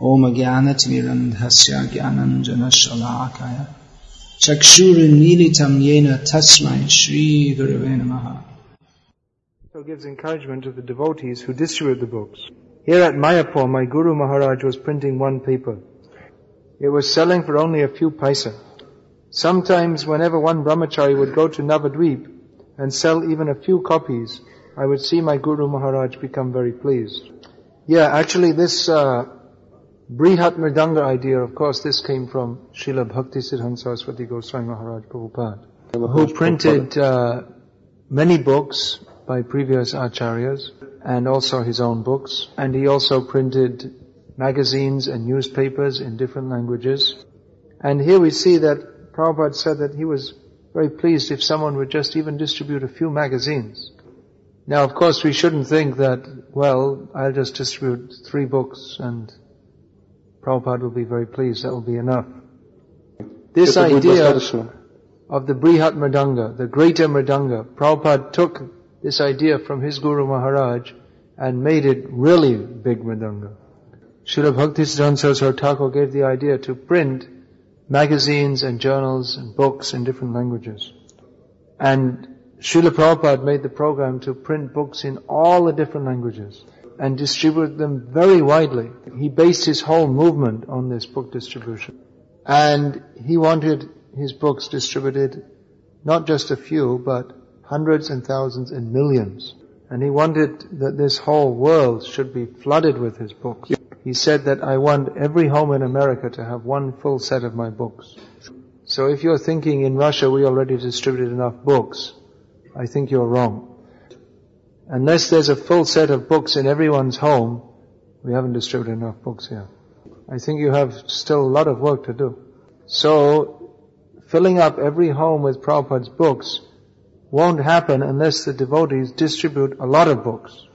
Jnananjana Shalakaya Chakshurunilitam Yena Tasmai Shri Gurave Namaha So gives encouragement to the devotees who distribute the books. Here at Mayapur, my Guru Maharaj was printing one paper. It was selling for only a few paisa. Sometimes whenever one brahmachari would go to Navadvip and sell even a few copies, I would see my Guru Maharaj become very pleased. Yeah, actually this uh, Brihat Mridanga idea, of course, this came from Srila Bhakti Siddhanta Saraswati Goswami Maharaj Prabhupada, who printed uh, many books by previous acharyas and also his own books. And he also printed magazines and newspapers in different languages. And here we see that Prabhupada said that he was very pleased if someone would just even distribute a few magazines. Now, of course, we shouldn't think that, well, I'll just distribute three books and Prabhupada will be very pleased, that will be enough. This idea of the Brihat Mridanga, the greater Mridanga, Prabhupada took this idea from his Guru Maharaj and made it really big Mridanga. Srila Bhaktisiddhanta Saraswati Thakur gave the idea to print magazines and journals and books in different languages. And Srila Prabhupada made the program to print books in all the different languages and distributed them very widely. He based his whole movement on this book distribution. And he wanted his books distributed not just a few, but hundreds and thousands and millions. And he wanted that this whole world should be flooded with his books. He said that I want every home in America to have one full set of my books. So if you're thinking in Russia we already distributed enough books, I think you're wrong. Unless there's a full set of books in everyone's home, we haven't distributed enough books here. I think you have still a lot of work to do. So, filling up every home with Prabhupada's books won't happen unless the devotees distribute a lot of books.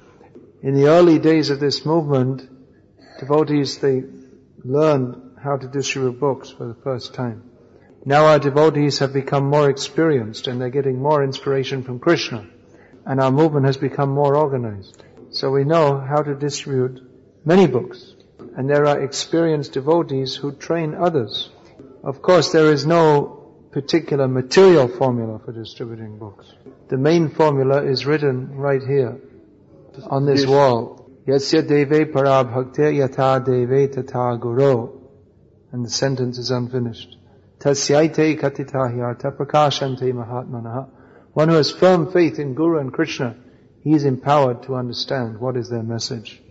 In the early days of this movement, devotees, they learned how to distribute books for the first time. Now our devotees have become more experienced and they're getting more inspiration from Krishna. And our movement has become more organized. So we know how to distribute many books. And there are experienced devotees who train others. Of course, there is no particular material formula for distributing books. The main formula is written right here on this wall. Yasya deve parabhakte yata deve tata guru. And the sentence is unfinished. Tasyaite katitahyarta prakashante mahatmanaha. One who has firm faith in Guru and Krishna, he is empowered to understand what is their message.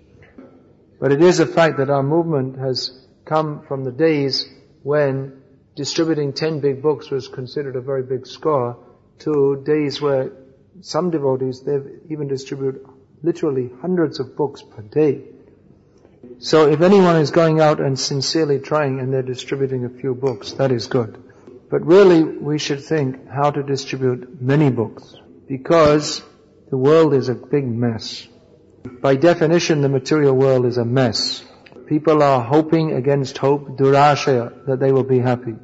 But it is a fact that our movement has come from the days when distributing ten big books was considered a very big score to days where some devotees, they've even distributed literally hundreds of books per day. So if anyone is going out and sincerely trying and they're distributing a few books, that is good. But really we should think how to distribute many books because the world is a big mess. By definition the material world is a mess. People are hoping against hope, durashaya, that they will be happy.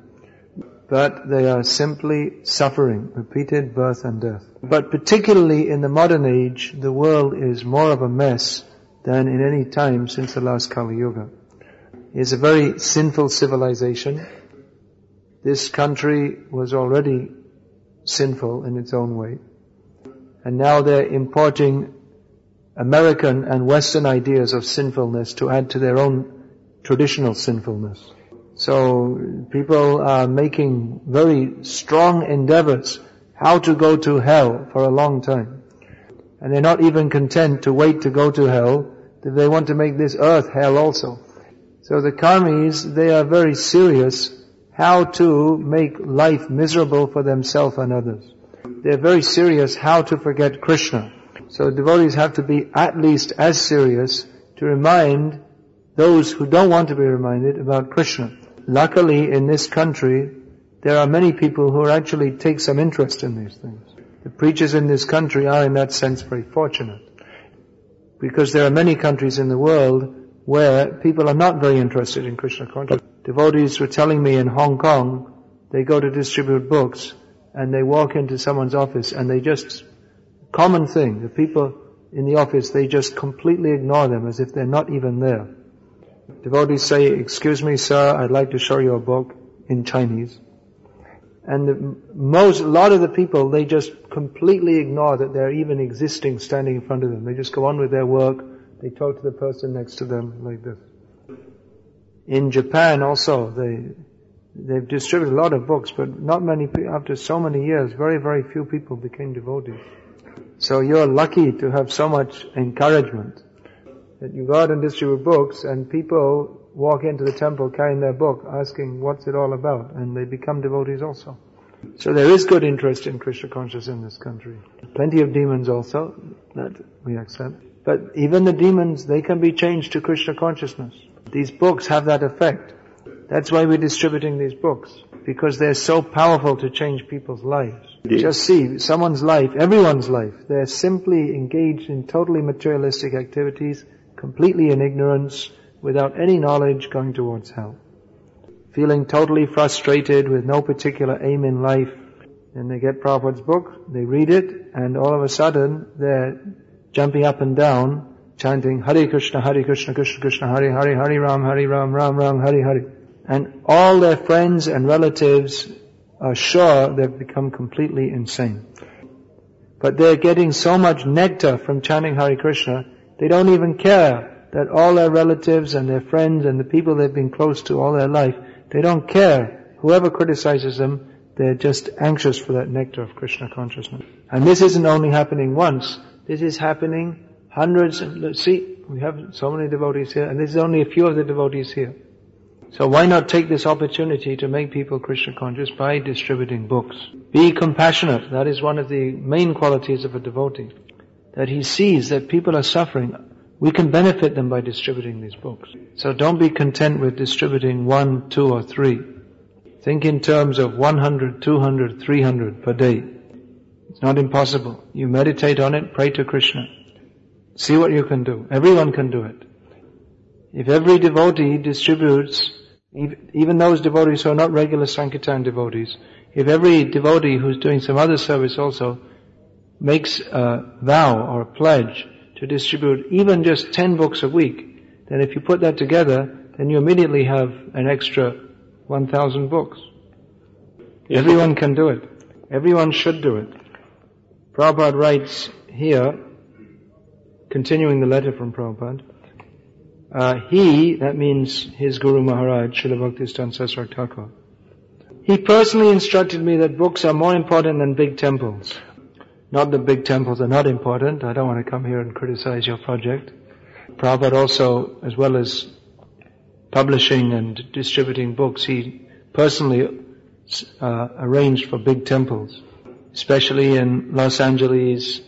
But they are simply suffering, repeated birth and death. But particularly in the modern age, the world is more of a mess than in any time since the last Kali Yuga. It's a very sinful civilization. This country was already sinful in its own way. And now they're importing American and Western ideas of sinfulness to add to their own traditional sinfulness. So people are making very strong endeavors how to go to hell for a long time. And they're not even content to wait to go to hell, they want to make this earth hell also. So the karmis, they are very serious how to make life miserable for themselves and others. They're very serious how to forget Krishna. So devotees have to be at least as serious to remind those who don't want to be reminded about Krishna. Luckily in this country, there are many people who actually take some interest in these things. The preachers in this country are in that sense very fortunate. Because there are many countries in the world where people are not very interested in Krishna consciousness. Devotees were telling me in Hong Kong, they go to distribute books and they walk into someone's office and they just, common thing, the people in the office, they just completely ignore them as if they're not even there. Devotees say, excuse me sir, I'd like to show you a book in Chinese. And the, most, a lot of the people, they just completely ignore that they're even existing standing in front of them. They just go on with their work. They talk to the person next to them like this. In Japan also, they, they've distributed a lot of books, but not many, after so many years, very, very few people became devotees. So you're lucky to have so much encouragement that you go out and distribute books and people walk into the temple carrying their book asking what's it all about and they become devotees also. So there is good interest in Krishna consciousness in this country. Plenty of demons also that we accept. But even the demons, they can be changed to Krishna consciousness. These books have that effect. That's why we're distributing these books. Because they're so powerful to change people's lives. Just see, someone's life, everyone's life, they're simply engaged in totally materialistic activities, completely in ignorance, without any knowledge going towards hell. Feeling totally frustrated with no particular aim in life, and they get Prabhupada's book, they read it, and all of a sudden they're jumping up and down, chanting Hare Krishna, Hare Krishna, Krishna Krishna, Hare Hare, Hare Ram, Hare Ram, Ram Ram, Hare Hare. And all their friends and relatives are sure they've become completely insane. But they're getting so much nectar from chanting Hare Krishna, they don't even care that all their relatives and their friends and the people they've been close to all their life, they don't care. Whoever criticizes them, they're just anxious for that nectar of Krishna consciousness. And this isn't only happening once, this is happening hundreds, see, we have so many devotees here, and this is only a few of the devotees here. So why not take this opportunity to make people Krishna conscious by distributing books? Be compassionate. That is one of the main qualities of a devotee. That he sees that people are suffering we can benefit them by distributing these books. So don't be content with distributing one, two or three. Think in terms of 100, 200, 300 per day. It's not impossible. You meditate on it, pray to Krishna. See what you can do. Everyone can do it. If every devotee distributes, even those devotees who are not regular Sankirtan devotees, if every devotee who's doing some other service also makes a vow or a pledge to distribute even just 10 books a week, then if you put that together, then you immediately have an extra 1,000 books. Everyone can do it. Everyone should do it. Prabhupada writes here, continuing the letter from Prabhupada, uh, he, that means his Guru Maharaj, Srila Bhaktisiddhanta Saraswati Thakur, he personally instructed me that books are more important than big temples. Not that big temples are not important. I don't want to come here and criticize your project. Prabhupada also, as well as publishing and distributing books, he personally uh, arranged for big temples, especially in Los Angeles,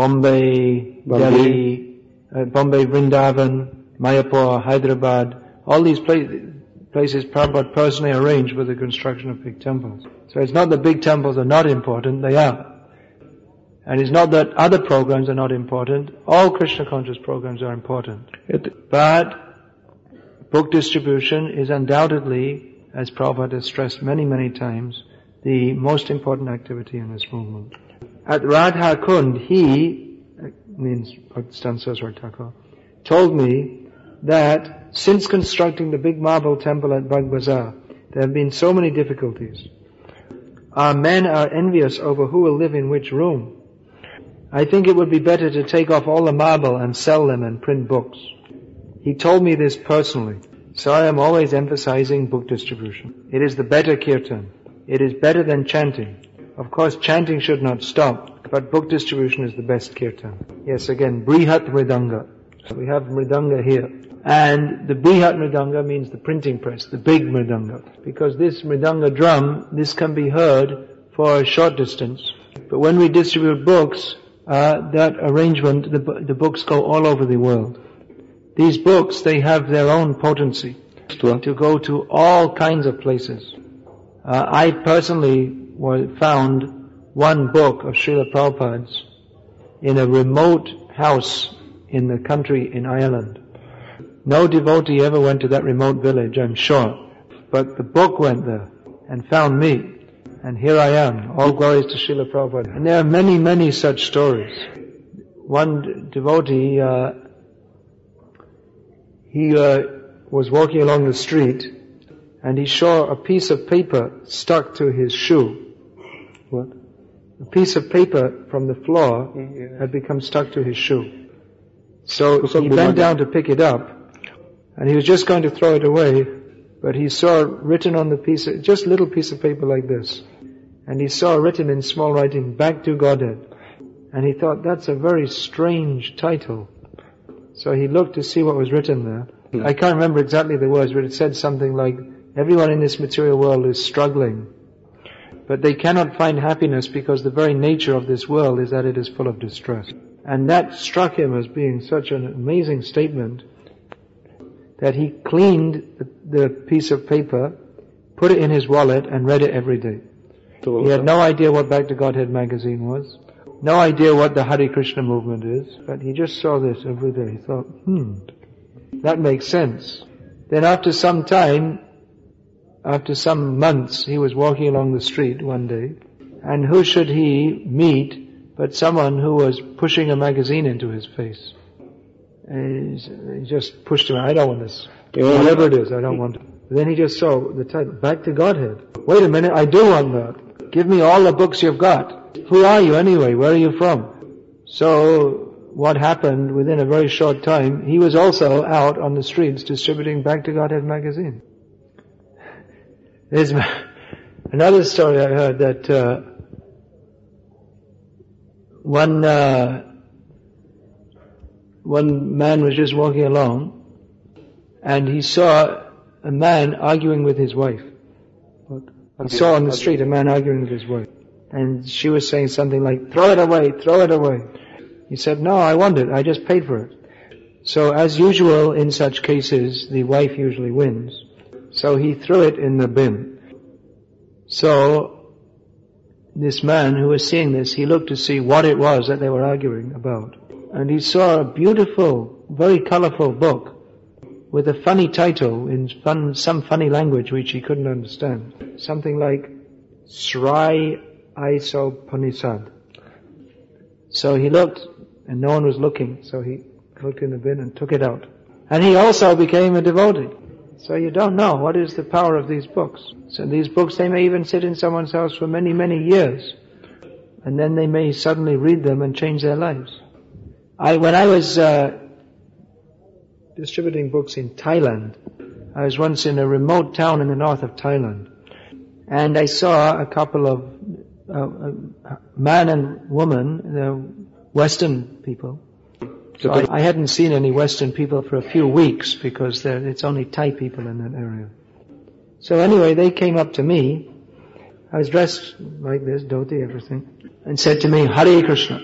Bombay, Bombay. Delhi, uh, Bombay, Vrindavan, Mayapur, Hyderabad, all these places, places Prabhupada personally arranged for the construction of big temples. So it's not that big temples are not important, they are. And it's not that other programs are not important. All Krishna conscious programs are important. But book distribution is undoubtedly, as Prabhupada has stressed many, many times, the most important activity in this movement. At Radha Kund, he, uh, means Bhaktisiddhanta Thakur, told me that since constructing the big marble temple at Bagh Bazaar, there have been so many difficulties. Our men are envious over who will live in which room. I think it would be better to take off all the marble and sell them and print books. He told me this personally. So I am always emphasizing book distribution. It is the better kirtan. It is better than chanting. Of course, chanting should not stop, but book distribution is the best kirtan. Yes, again, Brihat Mridanga. We have Mridanga here. And the Brihat Mridanga means the printing press, the big Mridanga. Because this Mridanga drum, this can be heard for a short distance. But when we distribute books, uh, that arrangement, the, the books go all over the world. These books, they have their own potency to go to all kinds of places. Uh, I personally found one book of Srila Prabhupada's in a remote house in the country in Ireland. No devotee ever went to that remote village, I'm sure. But the book went there and found me. And here I am. All glories to Srila Prabhupada. And there are many, many such stories. One devotee, uh, he uh, was walking along the street and he saw a piece of paper stuck to his shoe. What? A piece of paper from the floor had become stuck to his shoe. So he bent down to pick it up and he was just going to throw it away, but he saw written on the piece, of, just little piece of paper like this, and he saw written in small writing, Back to Godhead. And he thought, that's a very strange title. So he looked to see what was written there. Hmm. I can't remember exactly the words, but it said something like, everyone in this material world is struggling. But they cannot find happiness because the very nature of this world is that it is full of distress. And that struck him as being such an amazing statement that he cleaned the, piece of paper, put it in his wallet and read it every day. He had no idea what Back to Godhead magazine was, no idea what the Hare Krishna movement is, but he just saw this every day. He thought, hmm, that makes sense. Then after some time, after some months, he was walking along the street one day, and who should he meet but someone who was pushing a magazine into his face. Uh, and uh, he just pushed him. I don't want this. Whatever it is, I don't want it. Then he just saw the title, Back to Godhead. Wait a minute, I do want that. Give me all the books you've got. Who are you anyway? Where are you from? So, what happened within a very short time, he was also out on the streets distributing Back to Godhead magazine. There's another story I heard that uh, one uh, one man was just walking along, and he saw a man arguing with his wife. He saw on the street a man arguing with his wife, and she was saying something like, "Throw it away, throw it away." He said, "No, I want it. I just paid for it." So, as usual in such cases, the wife usually wins. So he threw it in the bin. So, this man who was seeing this, he looked to see what it was that they were arguing about. And he saw a beautiful, very colorful book with a funny title in fun, some funny language which he couldn't understand. Something like Sri Isopanisad. So he looked, and no one was looking, so he looked in the bin and took it out. And he also became a devotee. So you don't know what is the power of these books. So these books, they may even sit in someone's house for many, many years. And then they may suddenly read them and change their lives. I, when I was, uh, distributing books in Thailand, I was once in a remote town in the north of Thailand. And I saw a couple of, uh, man and woman, the Western people. So I, I hadn't seen any Western people for a few weeks because it's only Thai people in that area. So anyway, they came up to me. I was dressed like this, dhoti, everything, and said to me, Hare Krishna.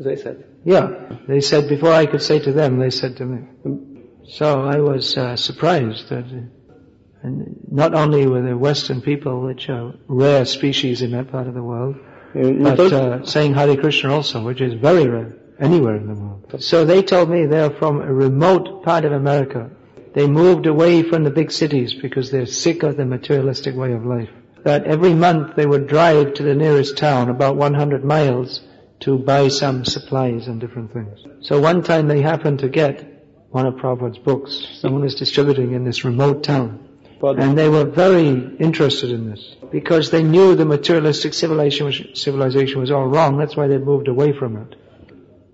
They said. Yeah, they said before I could say to them, they said to me. So I was uh, surprised that, uh, and not only were there Western people, which are rare species in that part of the world, but uh, saying Hare Krishna also, which is very rare anywhere in the world. So they told me they're from a remote part of America. They moved away from the big cities because they're sick of the materialistic way of life. That every month they would drive to the nearest town, about 100 miles, to buy some supplies and different things. So one time they happened to get one of Prabhupada's books. Someone was distributing in this remote town. And they were very interested in this because they knew the materialistic civilization was, civilization was all wrong. That's why they moved away from it.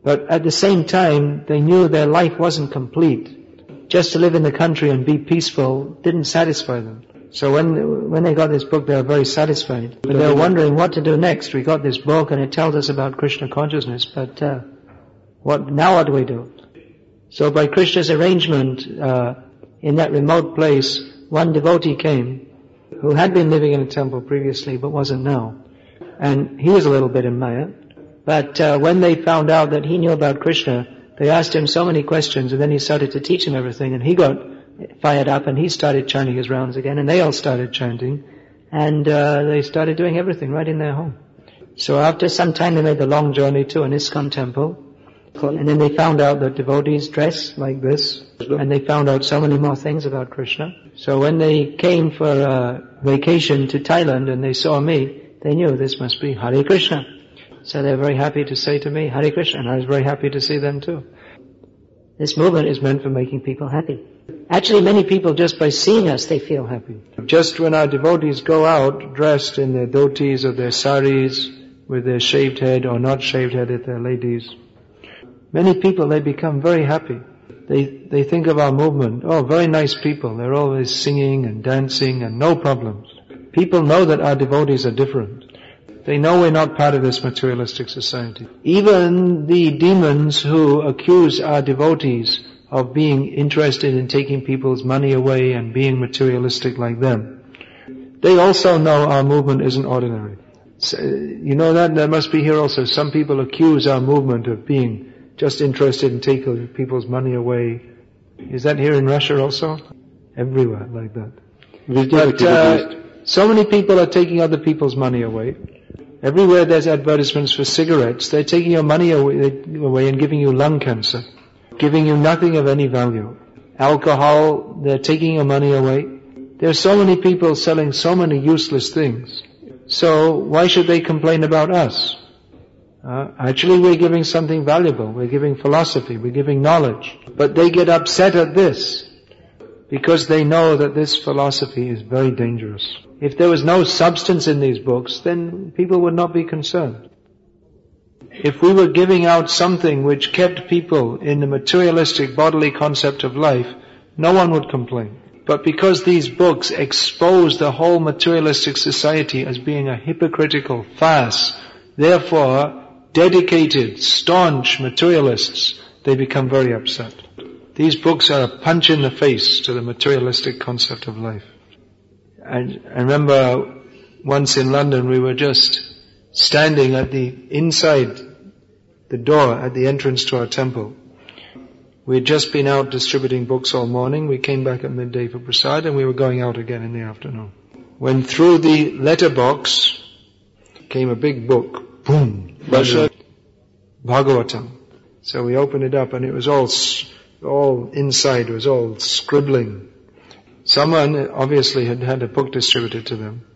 But at the same time, they knew their life wasn't complete. Just to live in the country and be peaceful didn't satisfy them. So when when they got this book, they were very satisfied. But they were wondering what to do next. We got this book and it tells us about Krishna consciousness, but uh, what now? What do we do? So by Krishna's arrangement, uh, in that remote place, one devotee came who had been living in a temple previously but wasn't now. And he was a little bit in Maya. But uh, when they found out that he knew about Krishna, they asked him so many questions and then he started to teach them everything and he got fired up and he started chanting his rounds again and they all started chanting and uh, they started doing everything right in their home. So after some time they made the long journey to an ISKCON temple and then they found out that devotees dress like this, and they found out so many more things about Krishna. So when they came for a vacation to Thailand and they saw me, they knew this must be Hare Krishna. So they're very happy to say to me, Hare Krishna, and I was very happy to see them too. This movement is meant for making people happy. Actually, many people just by seeing us, they feel happy. Just when our devotees go out dressed in their dhotis or their saris, with their shaved head or not shaved head if they're ladies, many people, they become very happy. They, they think of our movement, oh, very nice people. They're always singing and dancing and no problems. People know that our devotees are different. They know we're not part of this materialistic society. Even the demons who accuse our devotees of being interested in taking people's money away and being materialistic like them, they also know our movement isn't ordinary. So, you know that? That must be here also. Some people accuse our movement of being just interested in taking people's money away. Is that here in Russia also? Everywhere like that. But, uh, so many people are taking other people's money away. Everywhere there's advertisements for cigarettes, they're taking your money away, and giving you lung cancer, giving you nothing of any value. Alcohol, they're taking your money away. There are so many people selling so many useless things. So why should they complain about us? Uh, actually we're giving something valuable. We're giving philosophy. We're giving knowledge. But they get upset at this because they know that this philosophy is very dangerous. If there was no substance in these books, then people would not be concerned. If we were giving out something which kept people in the materialistic bodily concept of life, no one would complain. But because these books expose the whole materialistic society as being a hypocritical farce, therefore dedicated, staunch materialists, they become very upset. These books are a punch in the face to the materialistic concept of life. I, I remember once in London we were just standing at the inside the door at the entrance to our temple. We had just been out distributing books all morning. We came back at midday for prasad and we were going out again in the afternoon. When through the letterbox came a big book. Boom! Srimad Bhagavatam. So we opened it up and it was all all inside was all scribbling. Someone obviously had had a book distributed to them.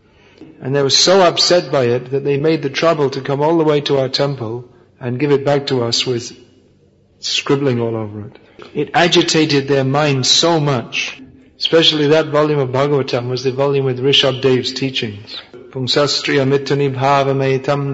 And they were so upset by it that they made the trouble to come all the way to our temple and give it back to us with scribbling all over it. It agitated their minds so much. Especially that volume of Bhagavatam was the volume with Rishabh Dev's teachings.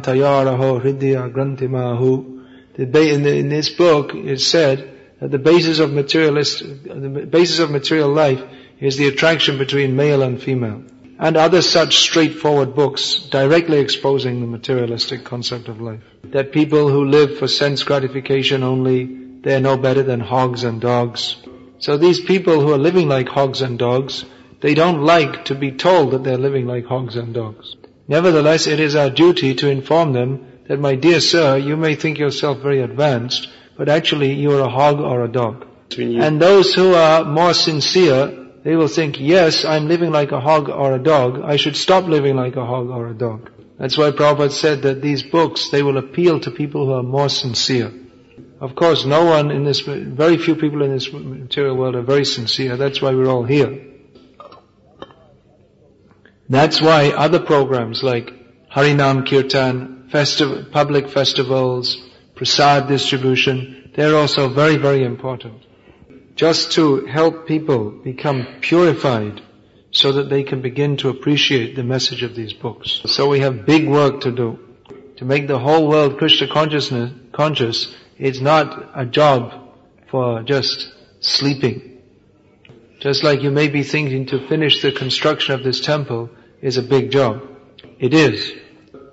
Tayaraho hridya grantimahu. In this book, it said the basis of materialist, the basis of material life is the attraction between male and female. And other such straightforward books directly exposing the materialistic concept of life. That people who live for sense gratification only, they're no better than hogs and dogs. So these people who are living like hogs and dogs, they don't like to be told that they're living like hogs and dogs. Nevertheless, it is our duty to inform them that my dear sir, you may think yourself very advanced, but actually you are a hog or a dog. And those who are more sincere, they will think, yes, I'm living like a hog or a dog, I should stop living like a hog or a dog. That's why Prabhupada said that these books, they will appeal to people who are more sincere. Of course, no one in this, very few people in this material world are very sincere. That's why we're all here. That's why other programs like Harinam Kirtan, festiv- public festivals, prasad distribution, they're also very, very important. Just to help people become purified so that they can begin to appreciate the message of these books. So we have big work to do. To make the whole world Krishna consciousness, conscious, it's not a job for just sleeping. Just like you may be thinking to finish the construction of this temple is a big job. It is.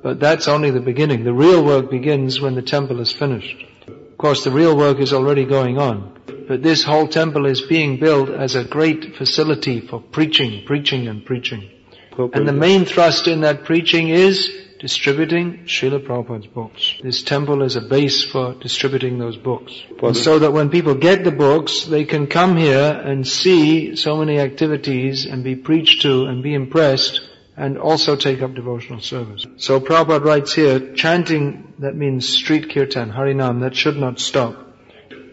But that's only the beginning. The real work begins when the temple is finished. Of course, the real work is already going on. But this whole temple is being built as a great facility for preaching, preaching and preaching. And the main thrust in that preaching is distributing Srila Prabhupada's books. This temple is a base for distributing those books. So that when people get the books, they can come here and see so many activities and be preached to and be impressed and also take up devotional service. So Prabhupada writes here, chanting, that means street kirtan, harinam, that should not stop.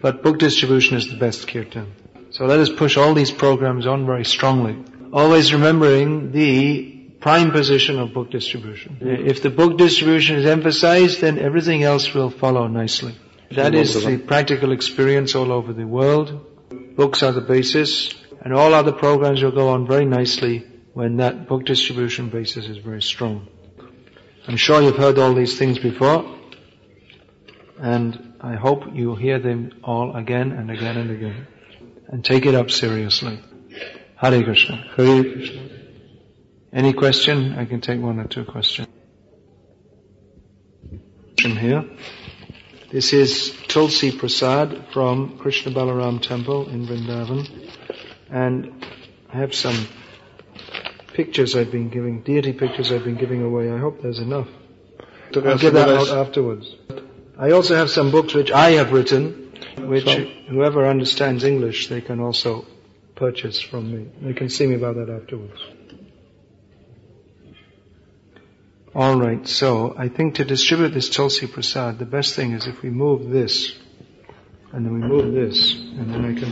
But book distribution is the best kirtan. So let us push all these programs on very strongly. Always remembering the prime position of book distribution. If the book distribution is emphasized, then everything else will follow nicely. That is the practical experience all over the world. Books are the basis, and all other programs will go on very nicely when that book distribution basis is very strong. I'm sure you've heard all these things before, and I hope you will hear them all again and again and again, and take it up seriously. Hare Krishna. Hare Krishna. Any question? I can take one or two questions. Here. This is Tulsi Prasad from Krishna Balaram Temple in Vrindavan. And I have some pictures I've been giving, deity pictures I've been giving away. I hope there's enough. I'll give that out afterwards. I also have some books which I have written, which whoever understands English, they can also purchase from me. They can see me about that afterwards. Alright, so I think to distribute this Tulsi Prasad, the best thing is if we move this, and then we move this, and then I can